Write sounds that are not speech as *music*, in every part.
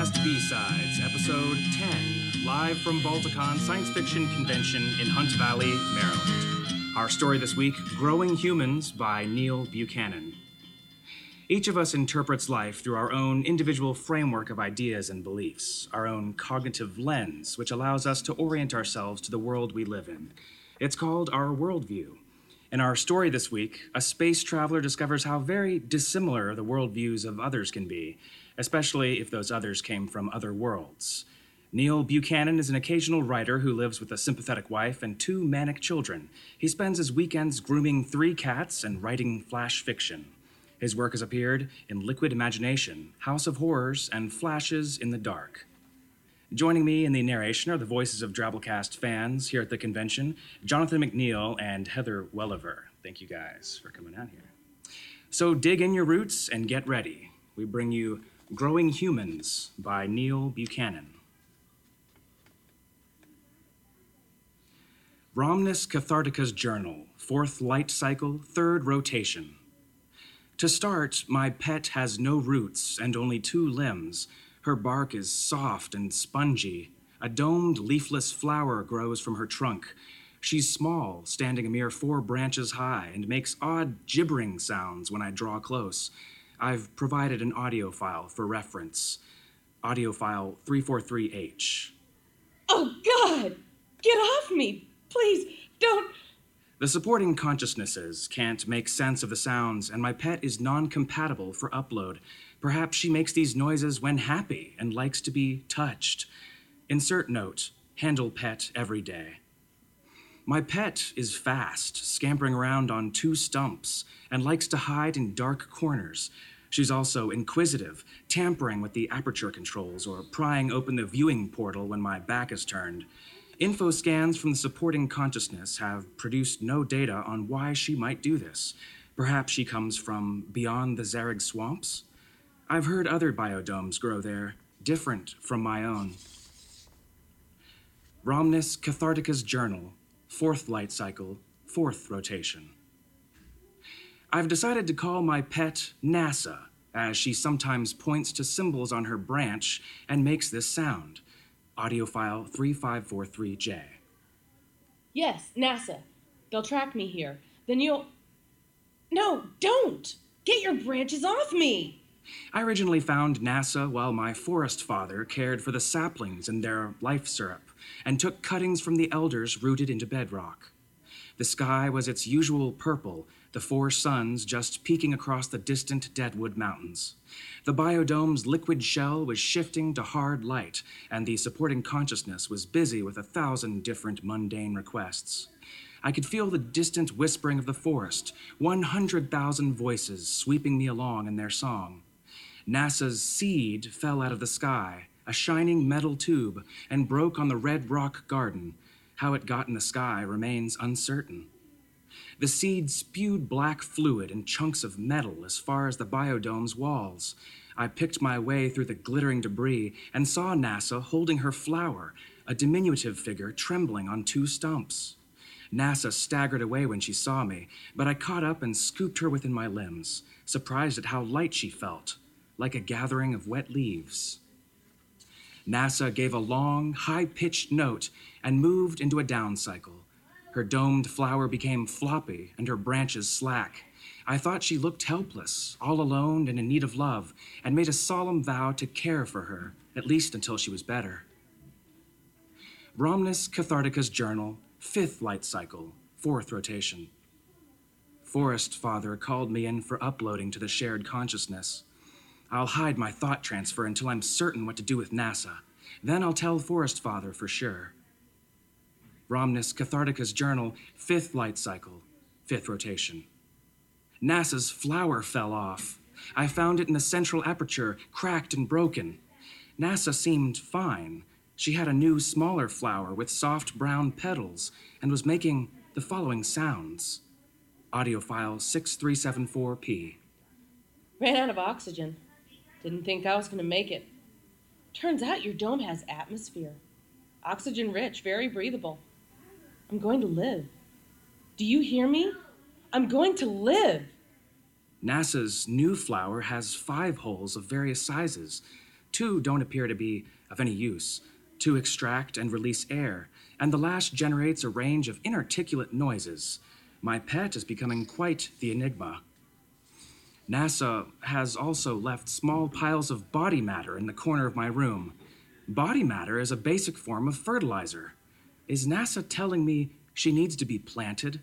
Drabblecast B-Sides, Episode 10, live from Balticon Science Fiction Convention in Hunt Valley, Maryland. Our story this week, Growing Humans by Neil Buchanan. Each of us interprets life through our own individual framework of ideas and beliefs, our own cognitive lens, which allows us to orient ourselves to the world we live in. It's called our worldview. In our story this week, a space traveler discovers how very dissimilar the worldviews of others can be, especially if those others came from other worlds. Neil Buchanan is an occasional writer who lives with a sympathetic wife and two manic children. He spends his weekends grooming three cats and writing flash fiction. His work has appeared in Liquid Imagination, House of Horrors, and Flashes in the Dark. Joining me in the narration are the voices of Drabblecast fans here at the convention, Jonathan McNeil and Heather Welliver. Thank you guys for coming out here. So dig in your roots and get ready. We bring you Growing Humans by Neil Buchanan. Rhamnus Cathartica's Journal, fourth light cycle, third rotation. To start, my pet has no roots and only two limbs. Her bark is soft and spongy. A domed, leafless flower grows from her trunk. She's small, standing a mere four branches high, and makes odd gibbering sounds when I draw close. I've provided an audio file for reference. Audio file 343H. Oh, God! Get off me! Please, don't. The supporting consciousnesses can't make sense of the sounds, and my pet is non compatible for upload. Perhaps she makes these noises when happy and likes to be touched. Insert note handle pet every day. My pet is fast, scampering around on two stumps, and likes to hide in dark corners. She's also inquisitive, tampering with the aperture controls or prying open the viewing portal when my back is turned. Info scans from the supporting consciousness have produced no data on why she might do this. Perhaps she comes from beyond the Zareg swamps? I've heard other biodomes grow there, different from my own. Rhamnus Cathartica's Journal, fourth light cycle, fourth rotation. I've decided to call my pet NASA, as she sometimes points to symbols on her branch and makes this sound. Audio file 3543J. Yes, NASA. They'll track me here. Then you'll. No, don't! Get your branches off me! I originally found NASA while my forest father cared for the saplings in their life syrup and took cuttings from the elders rooted into bedrock. The sky was its usual purple, the four suns just peeking across the distant Deadwood Mountains. The biodome's liquid shell was shifting to hard light, and the supporting consciousness was busy with a thousand different mundane requests. I could feel the distant whispering of the forest, 100,000 voices sweeping me along in their song. NASA's seed fell out of the sky, a shining metal tube, and broke on the red rock garden. How it got in the sky remains uncertain. The seed spewed black fluid and chunks of metal as far as the biodome's walls. I picked my way through the glittering debris and saw NASA holding her flower, a diminutive figure trembling on two stumps. NASA staggered away when she saw me, but I caught up and scooped her within my limbs, surprised at how light she felt, like a gathering of wet leaves. NASA gave a long, high pitched note and moved into a down cycle. Her domed flower became floppy and her branches slack. I thought she looked helpless, all alone and in need of love, and made a solemn vow to care for her, at least until she was better. Rhamnus Cathartica's Journal, fifth light cycle, fourth rotation. Forest Father called me in for uploading to the shared consciousness. I'll hide my thought transfer until I'm certain what to do with NASA. Then I'll tell Forest Father for sure. Rhamnus Cathartica's Journal, fifth light cycle, fifth rotation. NASA's flower fell off. I found it in the central aperture, cracked and broken. NASA seemed fine. She had a new, smaller flower with soft brown petals and was making the following sounds. Audio file 6374P. Ran out of oxygen. Didn't think I was going to make it. Turns out your dome has atmosphere. Oxygen rich, very breathable. I'm going to live. Do you hear me? I'm going to live. NASA's new flower has five holes of various sizes. Two don't appear to be of any use. Two extract and release air, and the last generates a range of inarticulate noises. My pet is becoming quite the enigma. NASA has also left small piles of body matter in the corner of my room. Body matter is a basic form of fertilizer. Is NASA telling me she needs to be planted?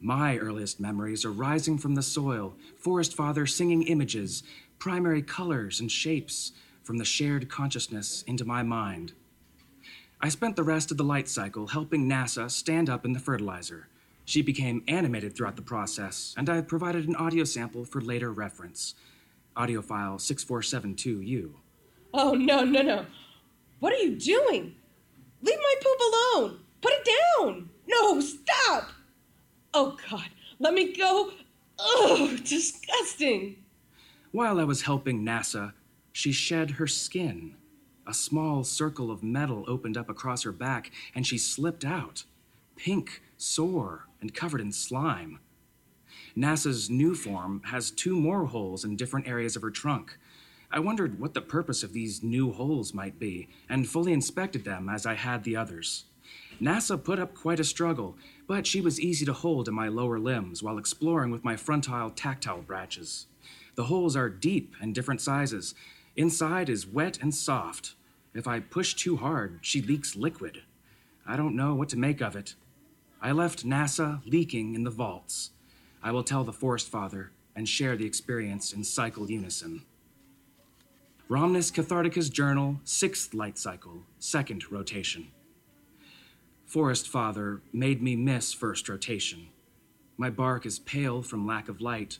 My earliest memories are rising from the soil, Forest Father singing images, primary colors and shapes from the shared consciousness into my mind. I spent the rest of the light cycle helping NASA stand up in the fertilizer. She became animated throughout the process, and I have provided an audio sample for later reference. Audio file 6472U. Oh, no, no, no. What are you doing? Leave my poop alone. Put it down. No, stop. Oh, God, let me go. Oh, disgusting. While I was helping NASA, she shed her skin. A small circle of metal opened up across her back, and she slipped out, pink, sore, and covered in slime. NASA's new form has two more holes in different areas of her trunk. I wondered what the purpose of these new holes might be, and fully inspected them as I had the others. NASA put up quite a struggle, but she was easy to hold in my lower limbs while exploring with my frontile tactile branches. The holes are deep and different sizes. Inside is wet and soft. If I push too hard, she leaks liquid. I don't know what to make of it. I left NASA leaking in the vaults. I will tell the Forest Father and share the experience in cycle unison. Rhamnus Cathartica's Journal, sixth light cycle, second rotation. Forest Father made me miss first rotation. My bark is pale from lack of light.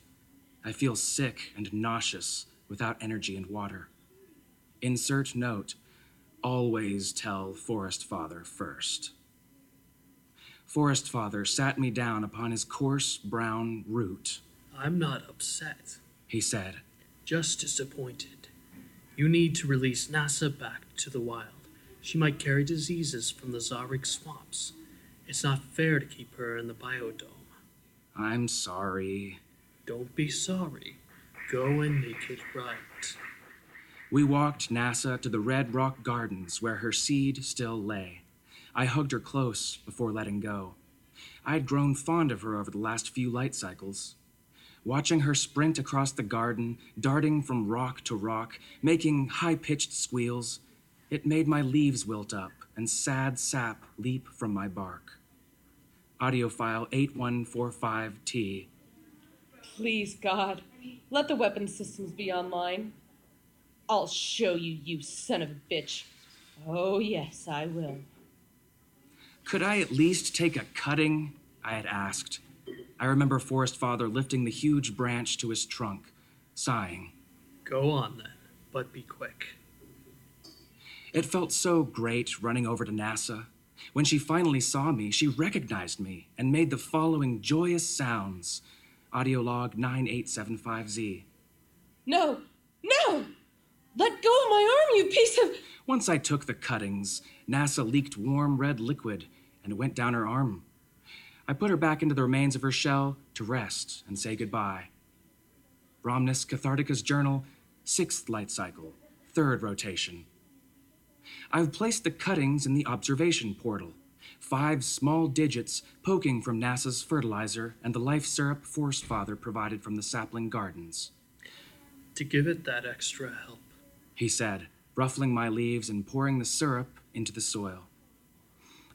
I feel sick and nauseous without energy and water. Insert note always tell Forest Father first. Forest Father sat me down upon his coarse brown root. I'm not upset, he said. Just disappointed. You need to release NASA back to the wild. She might carry diseases from the Zarik swamps. It's not fair to keep her in the biodome. I'm sorry. Don't be sorry. Go and make it right. We walked NASA to the Red Rock Gardens where her seed still lay. I hugged her close before letting go. I had grown fond of her over the last few light cycles. Watching her sprint across the garden, darting from rock to rock, making high pitched squeals, it made my leaves wilt up and sad sap leap from my bark. Audio file 8145T. Please, God, let the weapon systems be online. I'll show you, you son of a bitch. Oh, yes, I will. Could I at least take a cutting? I had asked. I remember Forest Father lifting the huge branch to his trunk, sighing. Go on then, but be quick. It felt so great running over to NASA. When she finally saw me, she recognized me and made the following joyous sounds. Audio log 9875Z. No, no! Let go of my arm, you piece of. Once I took the cuttings, NASA leaked warm red liquid and it went down her arm. I put her back into the remains of her shell to rest and say goodbye. Rhamnus Cathartica's Journal, sixth light cycle, third rotation. I've placed the cuttings in the observation portal, five small digits poking from NASA's fertilizer and the life syrup Forest Father provided from the sapling gardens. To give it that extra help, he said, ruffling my leaves and pouring the syrup into the soil.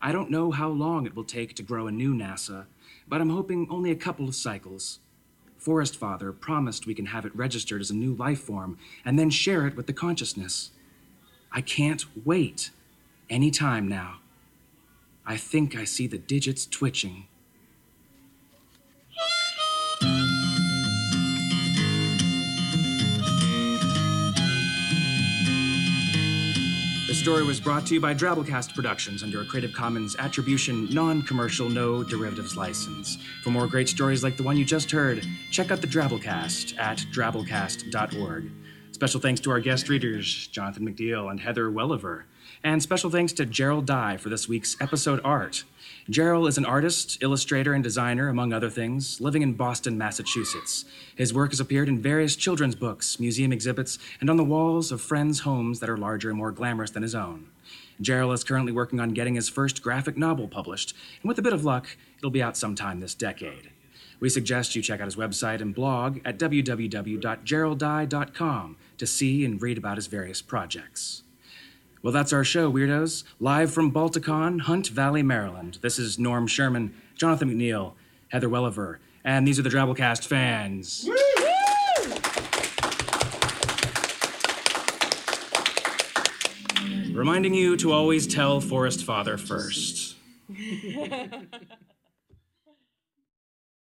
I don't know how long it will take to grow a new NASA, but I'm hoping only a couple of cycles. Forest Father promised we can have it registered as a new life form and then share it with the consciousness. I can't wait. Any time now. I think I see the digits twitching. Story was brought to you by Drabblecast Productions under a Creative Commons Attribution Non Commercial No Derivatives license. For more great stories like the one you just heard, check out the Drabblecast at drabblecast.org. Special thanks to our guest readers, Jonathan McDeal and Heather Welliver. And special thanks to Gerald Dye for this week's episode art. Gerald is an artist, illustrator, and designer, among other things, living in Boston, Massachusetts. His work has appeared in various children's books, museum exhibits, and on the walls of friends' homes that are larger and more glamorous than his own. Gerald is currently working on getting his first graphic novel published, and with a bit of luck, it'll be out sometime this decade. We suggest you check out his website and blog at www.geralddye.com to see and read about his various projects. Well, that's our show, weirdos. Live from Balticon, Hunt Valley, Maryland. This is Norm Sherman, Jonathan McNeil, Heather Welliver, and these are the Drabblecast fans. Reminding you to always tell Forest Father first. *laughs*